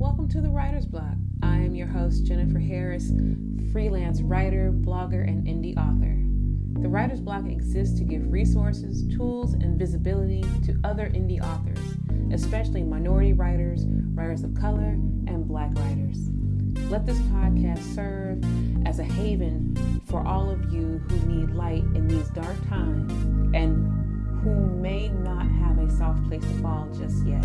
Welcome to the Writer's Block. I am your host, Jennifer Harris, freelance writer, blogger, and indie author. The Writer's Block exists to give resources, tools, and visibility to other indie authors, especially minority writers, writers of color, and black writers. Let this podcast serve as a haven for all of you who need light in these dark times and who may not have a soft place to fall just yet.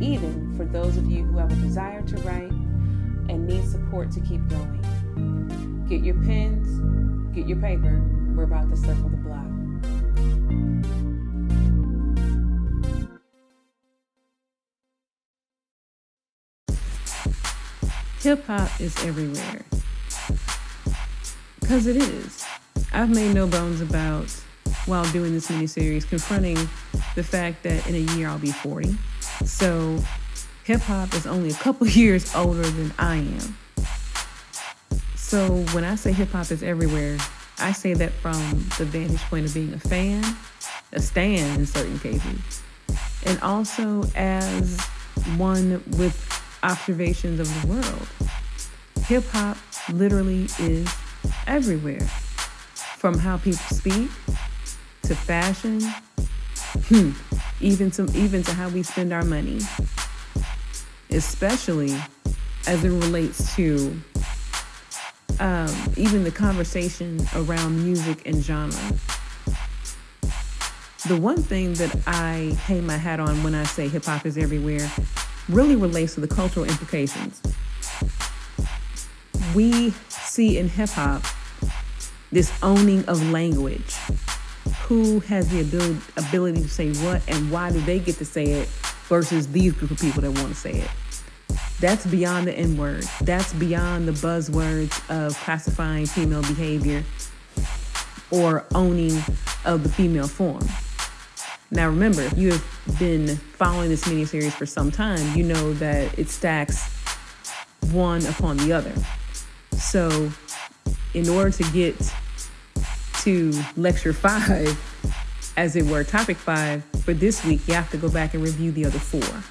Even for those of you who have a desire to write and need support to keep going. Get your pens, get your paper. We're about to circle the block. Hip hop is everywhere. Because it is. I've made no bones about, while doing this miniseries, confronting the fact that in a year I'll be 40. So hip hop is only a couple years older than I am. So when I say hip hop is everywhere, I say that from the vantage point of being a fan, a stan in certain cases, and also as one with observations of the world. Hip hop literally is everywhere. From how people speak to fashion, hmm, even to even to how we spend our money. Especially as it relates to um, even the conversation around music and genre. The one thing that I hang my hat on when I say hip hop is everywhere really relates to the cultural implications. We see in hip hop this owning of language. Who has the ability, ability to say what and why do they get to say it versus these group of people that want to say it? That's beyond the N word. That's beyond the buzzwords of classifying female behavior or owning of the female form. Now, remember, if you have been following this mini series for some time, you know that it stacks one upon the other. So, in order to get to lecture five, as it were, topic five, for this week, you have to go back and review the other four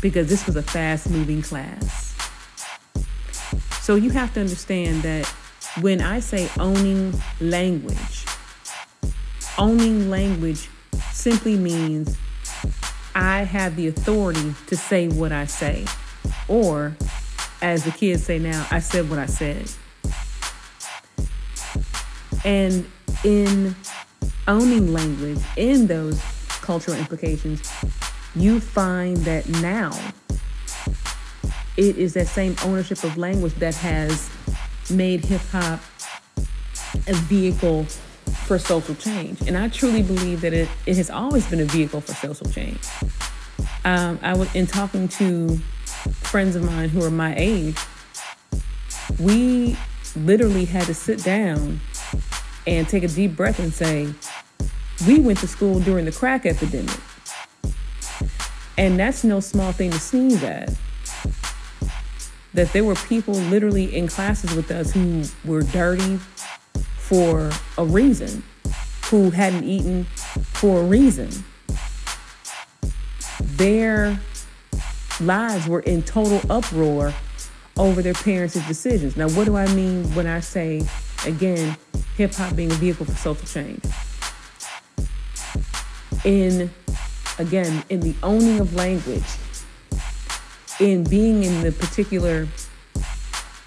because this was a fast moving class. So, you have to understand that when I say owning language, owning language simply means I have the authority to say what I say. Or, as the kids say now, I said what I said. And in owning language, in those cultural implications, you find that now it is that same ownership of language that has made hip hop a vehicle for social change. And I truly believe that it, it has always been a vehicle for social change. Um, I was in talking to friends of mine who are my age, we literally had to sit down and take a deep breath and say, we went to school during the crack epidemic. And that's no small thing to sneeze at. That there were people literally in classes with us who were dirty, for a reason, who hadn't eaten for a reason. Their lives were in total uproar over their parents' decisions. Now, what do I mean when I say, again, hip hop being a vehicle for social change? In, again, in the owning of language, in being in the particular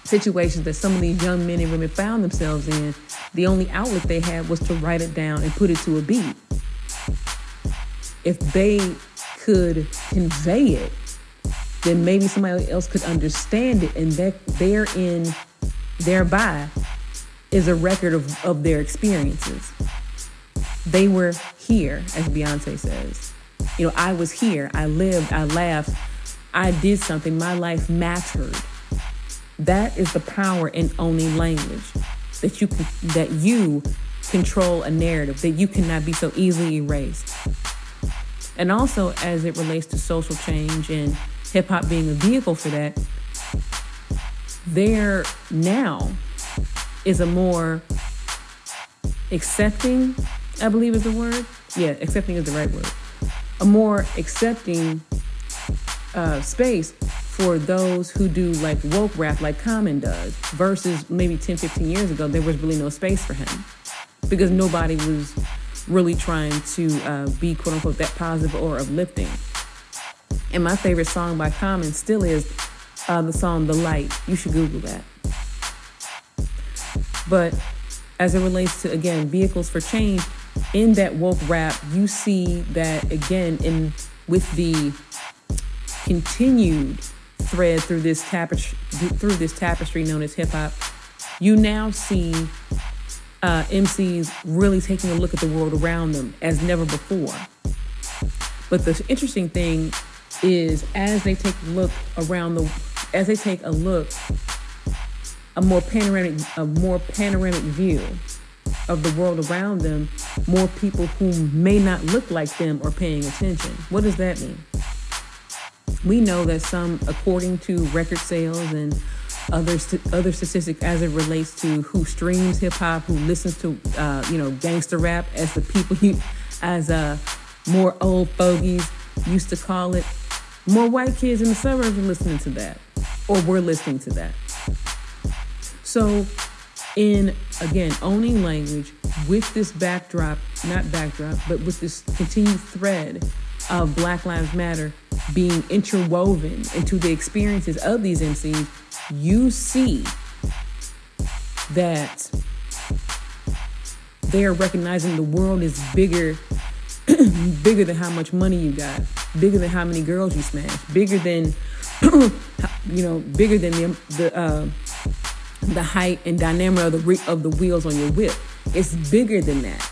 situations that some of these young men and women found themselves in, the only outlet they had was to write it down and put it to a beat. If they could convey it, then maybe somebody else could understand it, and that therein, thereby, is a record of, of their experiences. They were here, as Beyonce says. You know, I was here, I lived, I laughed, I did something, my life mattered. That is the power in owning language. That you can, that you control a narrative, that you cannot be so easily erased. And also as it relates to social change and hip hop being a vehicle for that, there now is a more accepting, I believe is the word. Yeah, accepting is the right word. A more accepting uh, space for those who do like woke rap like Common does, versus maybe 10, 15 years ago, there was really no space for him because nobody was really trying to uh, be quote unquote that positive or uplifting. And my favorite song by Common still is uh, the song The Light. You should Google that. But as it relates to, again, vehicles for change, in that woke rap, you see that again in with the continued thread through this tapestry through this tapestry known as hip hop, you now see uh, MCs really taking a look at the world around them as never before. But the interesting thing is, as they take a look around the, as they take a look, a more panoramic, a more panoramic view of the world around them, more people who may not look like them are paying attention. What does that mean? We know that some, according to record sales and other other statistics as it relates to who streams hip hop, who listens to uh, you know gangster rap, as the people you, as uh, more old fogies used to call it, more white kids in the suburbs are listening to that, or we're listening to that. So, in again owning language with this backdrop, not backdrop, but with this continued thread of Black Lives Matter being interwoven into the experiences of these MCs, you see that they are recognizing the world is bigger bigger than how much money you got bigger than how many girls you smash bigger than you know bigger than the the uh, the height and dynamic of the re- of the wheels on your whip. It's bigger than that.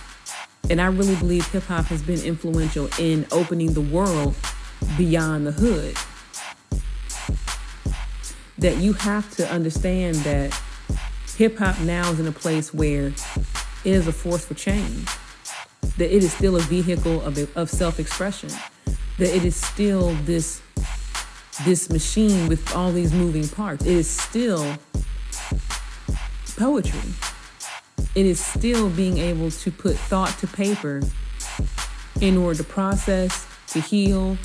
And i really believe hip hop has been influential in opening the world beyond the hood. That you have to understand that hip hop now is in a place where it is a force for change, that it is still a vehicle of, of self expression, that it is still this, this machine with all these moving parts. It is still poetry. It is still being able to put thought to paper in order to process, to heal,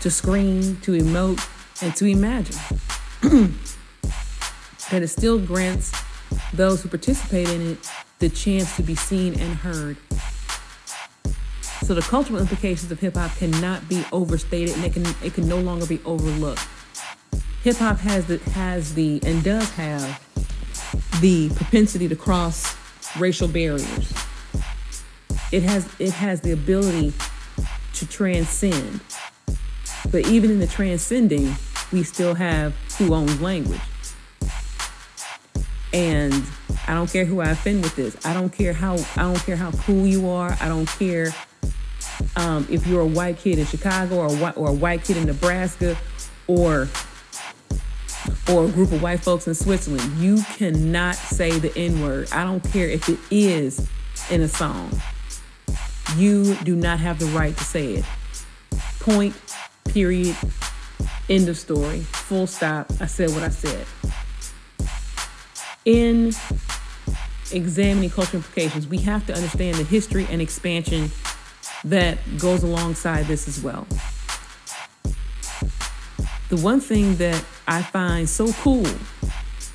to scream, to emote, and to imagine. that it still grants those who participate in it the chance to be seen and heard. So the cultural implications of hip hop cannot be overstated and it can it can no longer be overlooked. Hip hop has the has the and does have the propensity to cross racial barriers. It has it has the ability to transcend. But even in the transcending, we still have who owns language. And I don't care who I offend with this. I don't care how I don't care how cool you are. I don't care um, if you're a white kid in Chicago or a white, or a white kid in Nebraska or or a group of white folks in Switzerland. You cannot say the N word. I don't care if it is in a song. You do not have the right to say it. Point, period, end of story, full stop. I said what I said in examining cultural implications, we have to understand the history and expansion that goes alongside this as well. The one thing that I find so cool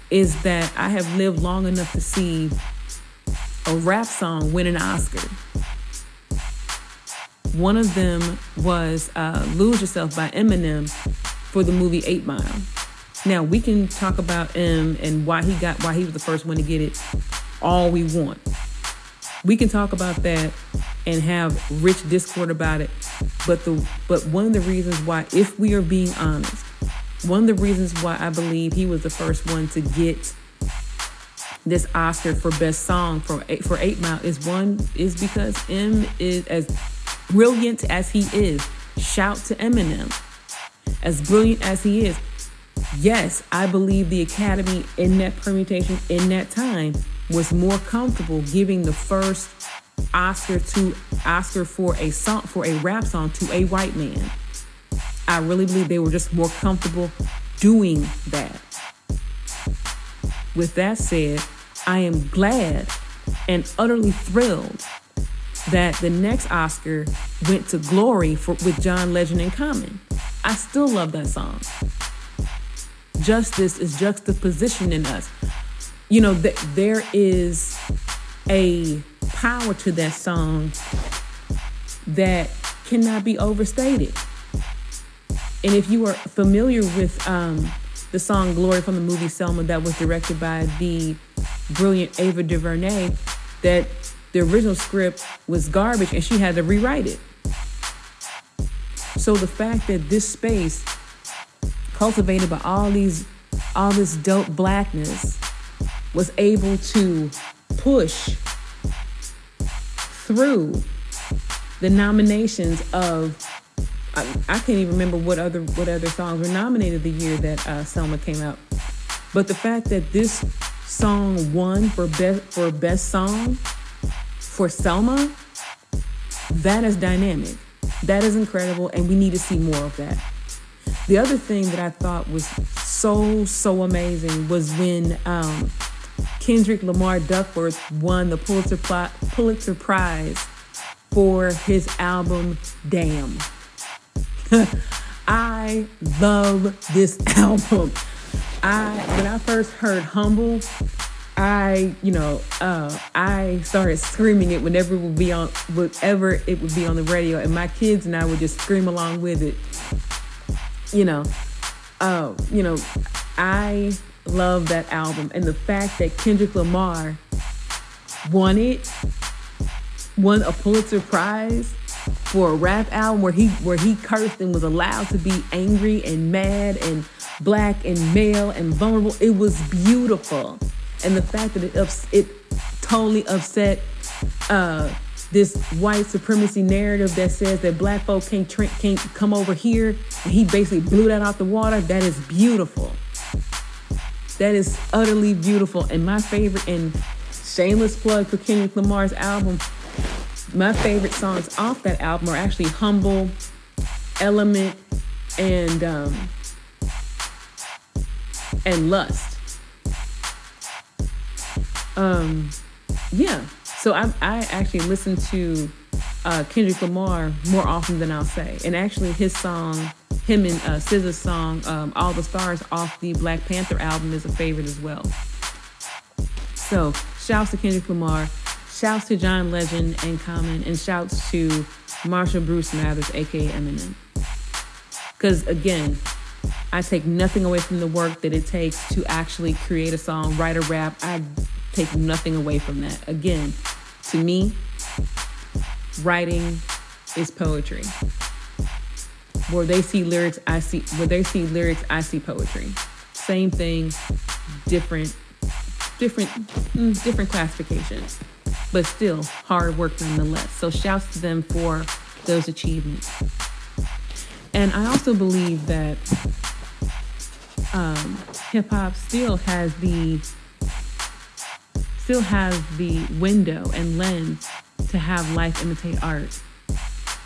is that I have lived long enough to see a rap song win an Oscar. One of them was uh, Lose Yourself by Eminem for the movie Eight Mile. Now we can talk about Em and why he got why he was the first one to get it all we want. We can talk about that and have rich discord about it. But the but one of the reasons why, if we are being honest, one of the reasons why I believe he was the first one to get this Oscar for best song for for Eight Mile is one is because Em is as brilliant as he is. Shout to Eminem. As brilliant as he is, yes, I believe the Academy in that permutation in that time was more comfortable giving the first Oscar to Oscar for a song for a rap song to a white man. I really believe they were just more comfortable doing that. With that said, I am glad and utterly thrilled that the next Oscar went to Glory for, with John Legend in Common. I still love that song. justice is juxtaposition in us. You know, th- there is a power to that song that cannot be overstated. And if you are familiar with um, the song Glory from the movie Selma that was directed by the brilliant Ava DuVernay, that the original script was garbage and she had to rewrite it. So the fact that this space cultivated by all these all this dope blackness was able to push through the nominations of I, I, can't even remember what other what other songs were nominated the year that uh, Selma came out. But the fact that this song won for best for best song for Selma, that is dynamic. That is incredible, and we need to see more of that. The other thing that I thought was so so amazing was when um, Kendrick Lamar Duckworth won the Pulitzer, Pulitzer Prize for his album Damn. I love this album. I when I first heard Humble, I, you know, uh, I started screaming it whenever it would be on, whatever it would be on the radio, and my kids and I would just scream along with it. You know, uh, you know, I love that album, and the fact that Kendrick Lamar won it, won a Pulitzer Prize for a rap album where he where he cursed and was allowed to be angry and mad and black and male and vulnerable. It was beautiful, and the fact that it ups, it totally upset uh, this white supremacy narrative that says that black folk can't can't come over here, and he basically blew that out the water. That is beautiful. That is utterly beautiful, and my favorite and shameless plug for Kendrick Lamar's album my favorite songs off that album are actually Humble, Element, and um, and Lust. Um, yeah. So I, I actually listen to uh, Kendrick Lamar more often than I'll say. And actually, his song, him and uh, SZA's song, um, "All the Stars" off the Black Panther album is a favorite as well. So shouts to Kendrick Lamar. Shouts to John Legend and Common, and shouts to Marshall Bruce Mathers, aka Eminem. Because again, I take nothing away from the work that it takes to actually create a song, write a rap. I take nothing away from that. Again, to me, writing is poetry. Where they see lyrics, I see where they see lyrics, I see poetry. Same thing, different, different, mm, different classifications but still hard work nonetheless. So shouts to them for those achievements. And I also believe that um, hip hop still has the still has the window and lens to have life imitate art.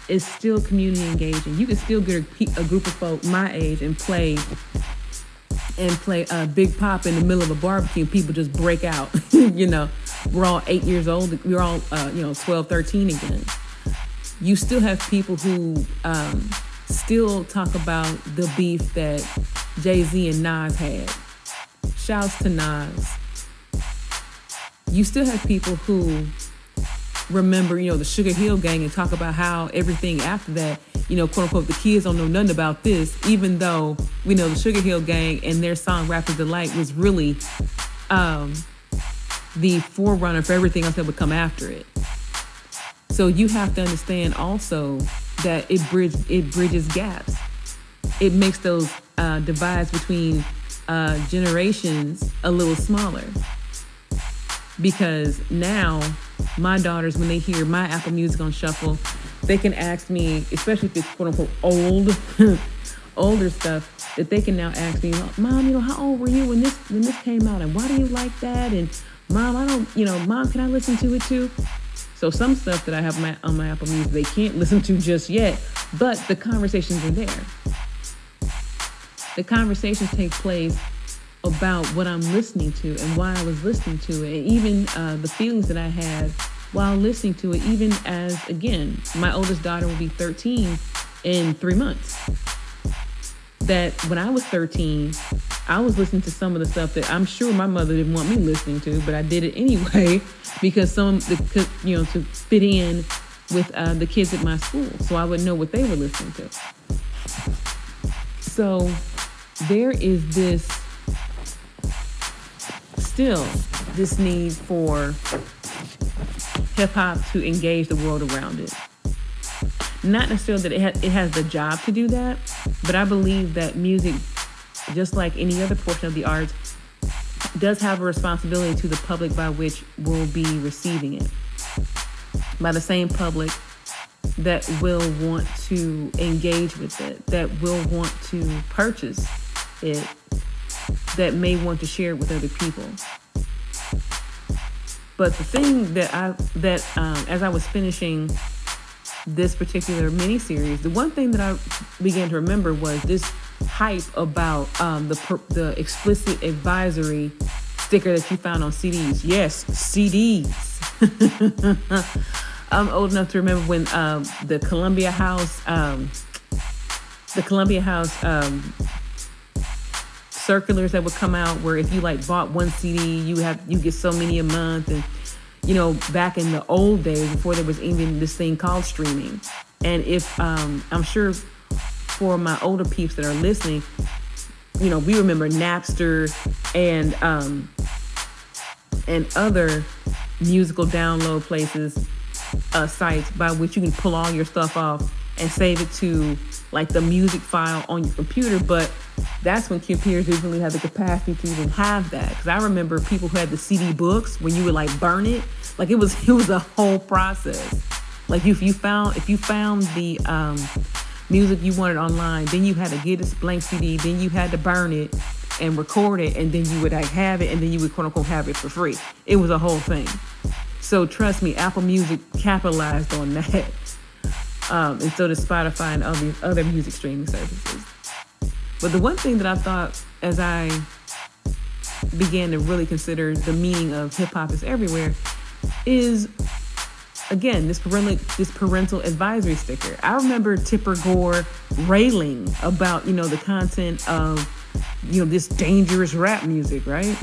It's still community engaging. You can still get a, a group of folk my age and play and play a big pop in the middle of a barbecue people just break out, you know we're all eight years old. We're all, uh, you know, 12, 13 again. You still have people who um, still talk about the beef that Jay Z and Nas had. Shouts to Nas. You still have people who remember, you know, the Sugarhill Gang and talk about how everything after that, you know, quote unquote, the kids don't know nothing about this, even though we know the Sugarhill Gang and their song Rapper's Delight was really um, the forerunner for everything else that would come after it. So you have to understand also that it bridge it bridges gaps. It makes those uh, divides between uh, generations a little smaller. Because now my daughters, when they hear my Apple Music on shuffle, they can ask me, especially if it's quote unquote old, older stuff, that they can now ask me, Mom, you know, how old were you when this when this came out, and why do you like that, and Mom, I don't, you know, Mom, can I listen to it too? So some stuff that I have my, on my Apple Music, they can't listen to just yet, but the conversations are there. The conversations take place about what I'm listening to and why I was listening to it, and even uh, the feelings that I had while listening to it, even as, again, my oldest daughter will be 13 in three months. That when I was 13, I was listening to some of the stuff that I'm sure my mother didn't want me listening to, but I did it anyway because some, the, you know, to fit in with uh, the kids at my school, so I would know what they were listening to. So there is this still this need for hip hop to engage the world around it. Not necessarily that it, ha- it has the job to do that, but I believe that music, just like any other portion of the arts, does have a responsibility to the public by which we'll be receiving it. By the same public that will want to engage with it, that will want to purchase it, that may want to share it with other people. But the thing that I that um, as I was finishing this particular mini series, the one thing that I began to remember was this hype about um, the the explicit advisory sticker that you found on CDs. Yes, CDs. I'm old enough to remember when um, the Columbia House, um, the Columbia House um, circulars that would come out where if you like bought one CD, you have you get so many a month, and you know back in the old days before there was even this thing called streaming, and if um, I'm sure for my older peeps that are listening, you know we remember Napster and um, and other musical download places, uh, sites by which you can pull all your stuff off and save it to like the music file on your computer, but that's when computers didn't have the capacity to even have that. Because I remember people who had the CD books when you would like burn it, like it was it was a whole process. Like if you found if you found the um, music you wanted online, then you had to get a blank CD, then you had to burn it and record it, and then you would like have it, and then you would quote unquote have it for free. It was a whole thing. So trust me, Apple Music capitalized on that. Um, and so does Spotify and other other music streaming services. But the one thing that I thought as I began to really consider the meaning of hip hop is everywhere is again this parental this parental advisory sticker. I remember Tipper Gore railing about you know the content of you know this dangerous rap music, right?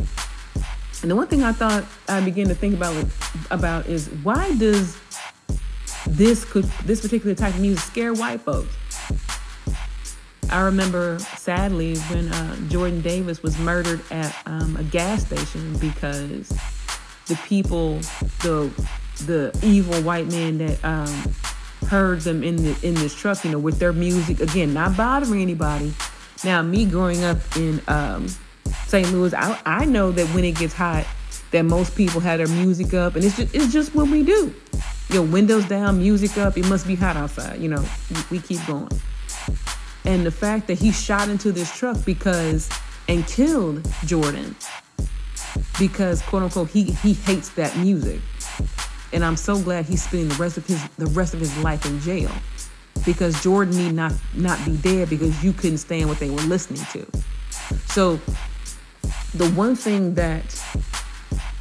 And the one thing I thought I began to think about about is why does this could this particular type of music scare white folks? I remember sadly when uh, Jordan Davis was murdered at um, a gas station because the people, the the evil white man that um, heard them in the in this truck, you know, with their music again, not bothering anybody. Now, me growing up in um, St. Louis, I, I know that when it gets hot, that most people have their music up, and it's just it's just what we do. You know, windows down, music up. It must be hot outside. You know, we, we keep going. And the fact that he shot into this truck because and killed Jordan because quote unquote he he hates that music. And I'm so glad he's spending the rest of his the rest of his life in jail. Because Jordan need not not be dead because you couldn't stand what they were listening to. So the one thing that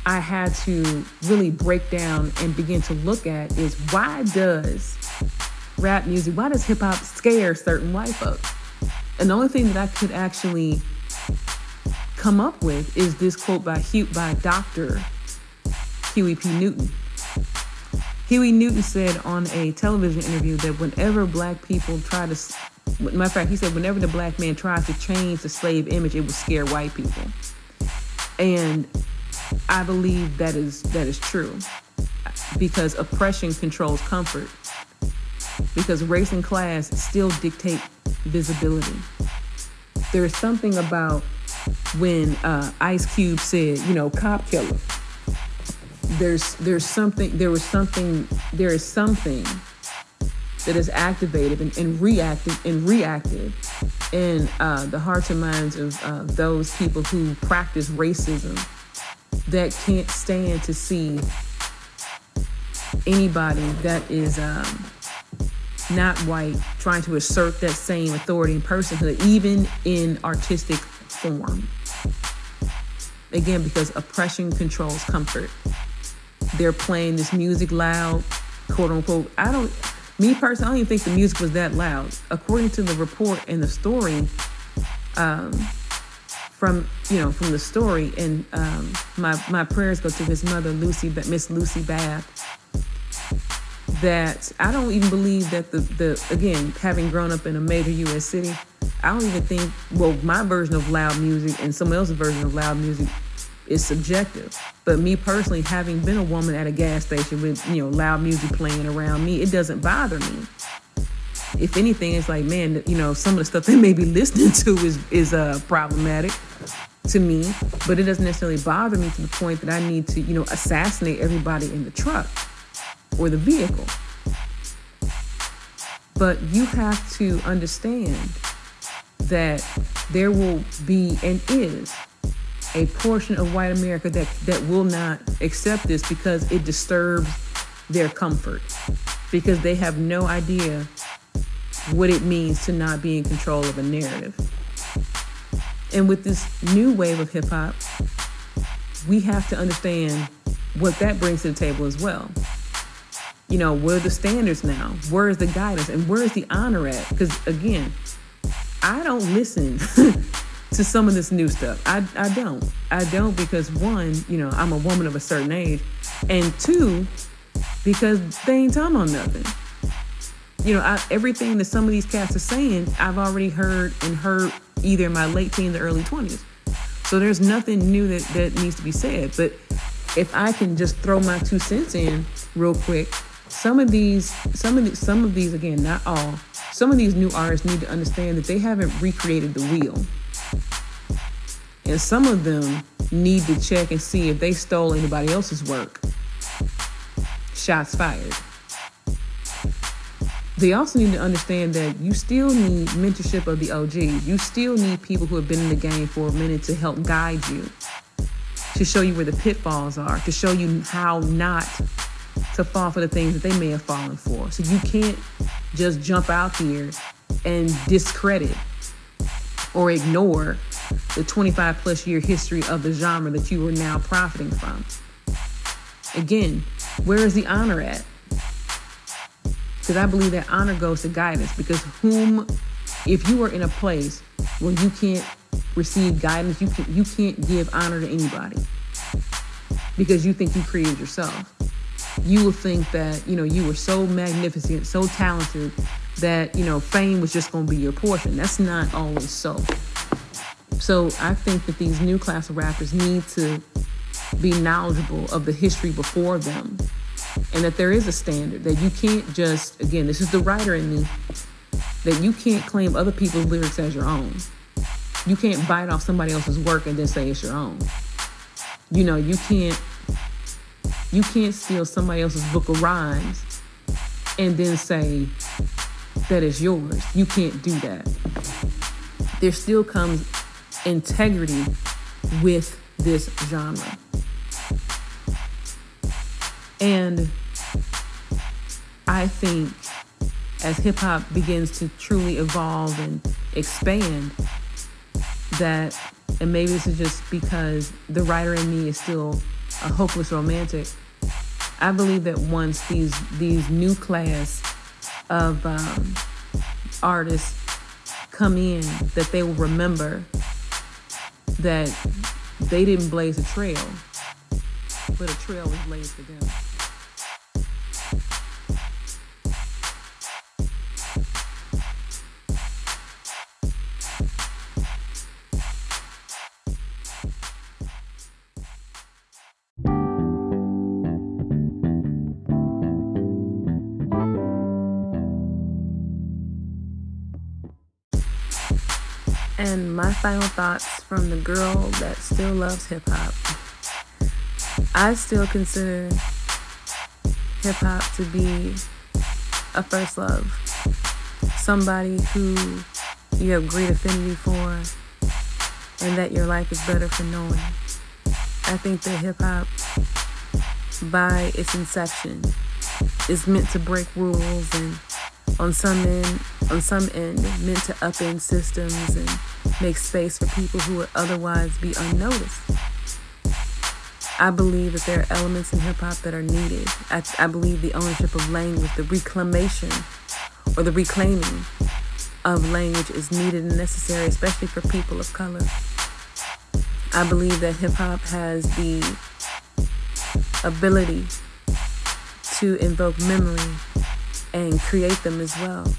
I had to really break down and begin to look at is why does rap music, why does hip hop scare certain white folks? And the only thing that I could actually come up with is this quote by Hugh, by Dr. Huey P. Newton. Huey Newton said on a television interview that whenever black people try to, matter of fact, he said whenever the black man tries to change the slave image, it will scare white people. And I believe that is that is true because oppression controls comfort because race and class still dictate visibility. There's something about when uh, Ice Cube said, you know, cop killer. There's there's something there was something there is something that is activated and, and reactive and reactive in uh, the hearts and minds of uh, those people who practice racism that can't stand to see anybody that is um, not white, trying to assert that same authority and personhood, even in artistic form. Again, because oppression controls comfort. They're playing this music loud, quote unquote. I don't, me personally, I don't even think the music was that loud. According to the report and the story, um, from you know from the story, and um, my my prayers go to his mother, Lucy, Miss Lucy Bath. That I don't even believe that the the again having grown up in a major U.S. city, I don't even think well my version of loud music and someone else's version of loud music is subjective. But me personally, having been a woman at a gas station with you know loud music playing around me, it doesn't bother me. If anything, it's like man, you know, some of the stuff they may be listening to is is uh, problematic to me, but it doesn't necessarily bother me to the point that I need to you know assassinate everybody in the truck or the vehicle. But you have to understand that there will be and is a portion of white America that, that will not accept this because it disturbs their comfort, because they have no idea what it means to not be in control of a narrative. And with this new wave of hip hop, we have to understand what that brings to the table as well. You know, where are the standards now? Where is the guidance? And where is the honor at? Because again, I don't listen to some of this new stuff. I, I don't. I don't because one, you know, I'm a woman of a certain age, and two, because they ain't talking on nothing. You know, I, everything that some of these cats are saying, I've already heard and heard either in my late teens or early 20s. So there's nothing new that, that needs to be said. But if I can just throw my two cents in real quick, some of these, some of these, some of these, again, not all, some of these new artists need to understand that they haven't recreated the wheel. And some of them need to check and see if they stole anybody else's work. Shots fired. They also need to understand that you still need mentorship of the OGs. You still need people who have been in the game for a minute to help guide you, to show you where the pitfalls are, to show you how not to fall for the things that they may have fallen for. So you can't just jump out here and discredit or ignore the 25 plus year history of the genre that you are now profiting from. Again, where is the honor at? Because I believe that honor goes to guidance. Because whom, if you are in a place where you can't receive guidance, you can you can't give honor to anybody because you think you created yourself. You will think that you know you were so magnificent, so talented that you know fame was just going to be your portion. That's not always so. So I think that these new class of rappers need to be knowledgeable of the history before them and that there is a standard that you can't just again this is the writer in me that you can't claim other people's lyrics as your own. You can't bite off somebody else's work and then say it's your own. You know you can't you can't steal somebody else's book of rhymes and then say that it's yours. You can't do that. There still comes integrity with this genre. And I think as hip hop begins to truly evolve and expand, that, and maybe this is just because the writer in me is still a hopeless romantic. I believe that once these these new class of um, artists come in, that they will remember that they didn't blaze a trail, but a trail was laid for them. And my final thoughts from the girl that still loves hip hop. I still consider hip hop to be a first love. Somebody who you have great affinity for and that your life is better for knowing. I think that hip hop, by its inception, is meant to break rules and on some end on some end meant to upend systems and make space for people who would otherwise be unnoticed. I believe that there are elements in hip hop that are needed. I, I believe the ownership of language, the reclamation or the reclaiming of language is needed and necessary, especially for people of color. I believe that hip hop has the ability to invoke memory and create them as well.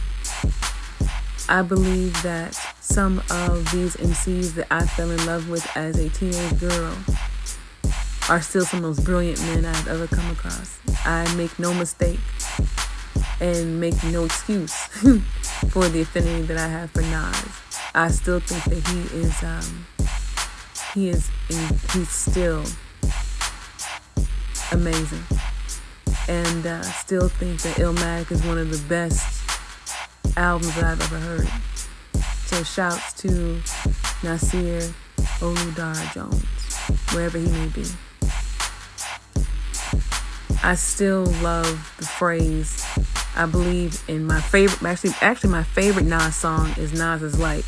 I believe that some of these MCs that I fell in love with as a teenage girl are still some of the most brilliant men I've ever come across. I make no mistake and make no excuse for the affinity that I have for Nas. I still think that he is um, he is he's still amazing, and uh, still think that Illmatic is one of the best albums that I've ever heard. So shouts to Nasir Oludare Jones, wherever he may be. I still love the phrase. I believe in my favorite. Actually, actually, my favorite Nas song is Nas Is Like,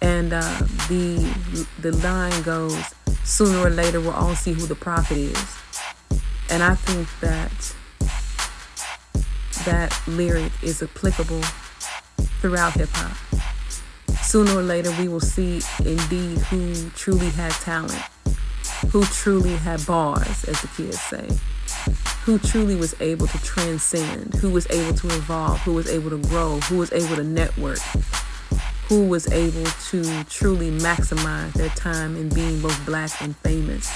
and uh, the the line goes, "Sooner or later, we'll all see who the prophet is." And I think that that lyric is applicable throughout hip hop. Sooner or later, we will see indeed who truly had talent, who truly had bars, as the kids say, who truly was able to transcend, who was able to evolve, who was able to grow, who was able to network, who was able to truly maximize their time in being both black and famous.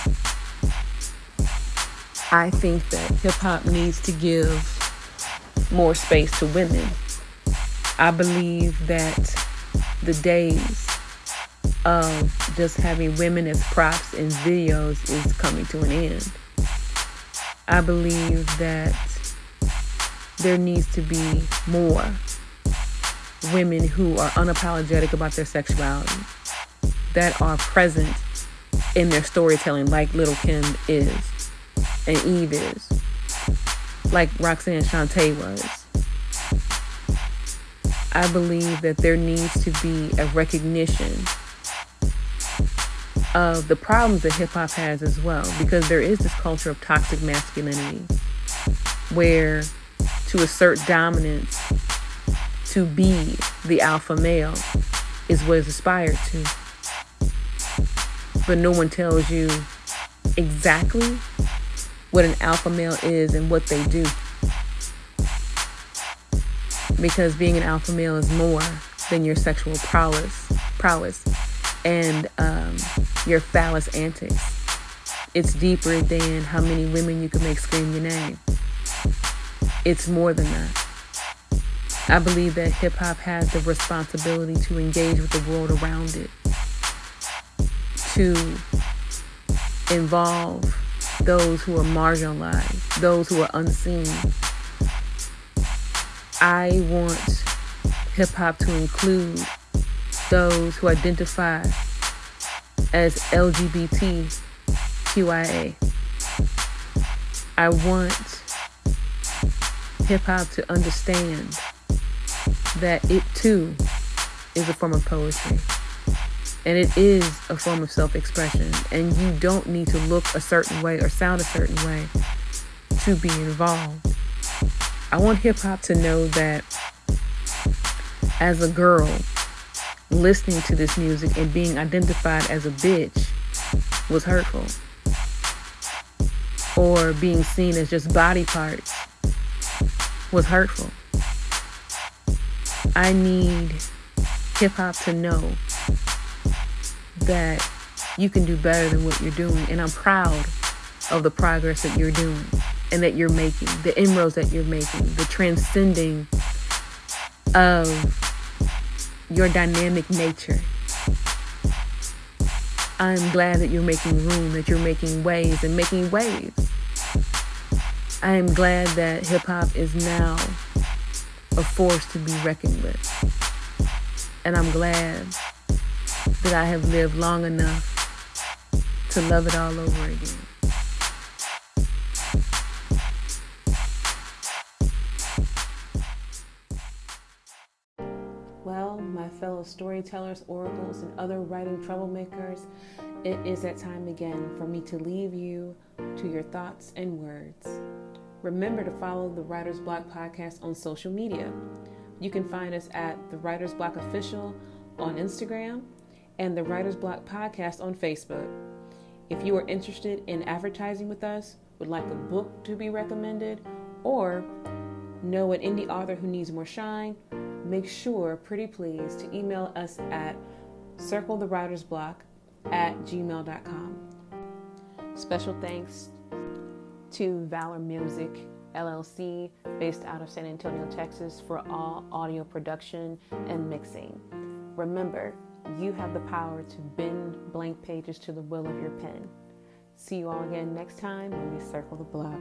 I think that hip hop needs to give more space to women. I believe that the days of just having women as props in videos is coming to an end. I believe that there needs to be more women who are unapologetic about their sexuality, that are present in their storytelling, like Lil' Kim is and Eve is, like Roxanne Shante was. I believe that there needs to be a recognition of the problems that hip hop has as well, because there is this culture of toxic masculinity where to assert dominance, to be the alpha male, is what is aspired to. But no one tells you exactly what an alpha male is and what they do. Because being an alpha male is more than your sexual prowess, prowess and um, your phallus antics. It's deeper than how many women you can make scream your name. It's more than that. I believe that hip hop has the responsibility to engage with the world around it, to involve those who are marginalized, those who are unseen. I want hip hop to include those who identify as LGBTQIA. I want hip hop to understand that it too is a form of poetry. And it is a form of self expression. And you don't need to look a certain way or sound a certain way to be involved. I want hip hop to know that as a girl, listening to this music and being identified as a bitch was hurtful. Or being seen as just body parts was hurtful. I need hip hop to know that you can do better than what you're doing. And I'm proud of the progress that you're doing and that you're making, the inroads that you're making, the transcending of your dynamic nature. I'm glad that you're making room, that you're making waves and making waves. I am glad that hip hop is now a force to be reckoned with. And I'm glad that I have lived long enough to love it all over again. Fellow storytellers, oracles, and other writing troublemakers, it is that time again for me to leave you to your thoughts and words. Remember to follow the Writer's Block podcast on social media. You can find us at the Writer's Block Official on Instagram and the Writer's Block podcast on Facebook. If you are interested in advertising with us, would like a book to be recommended, or know an indie author who needs more shine, make sure, pretty please, to email us at circlethewritersblock at gmail.com. Special thanks to Valor Music LLC, based out of San Antonio, Texas, for all audio production and mixing. Remember, you have the power to bend blank pages to the will of your pen. See you all again next time when we circle the block.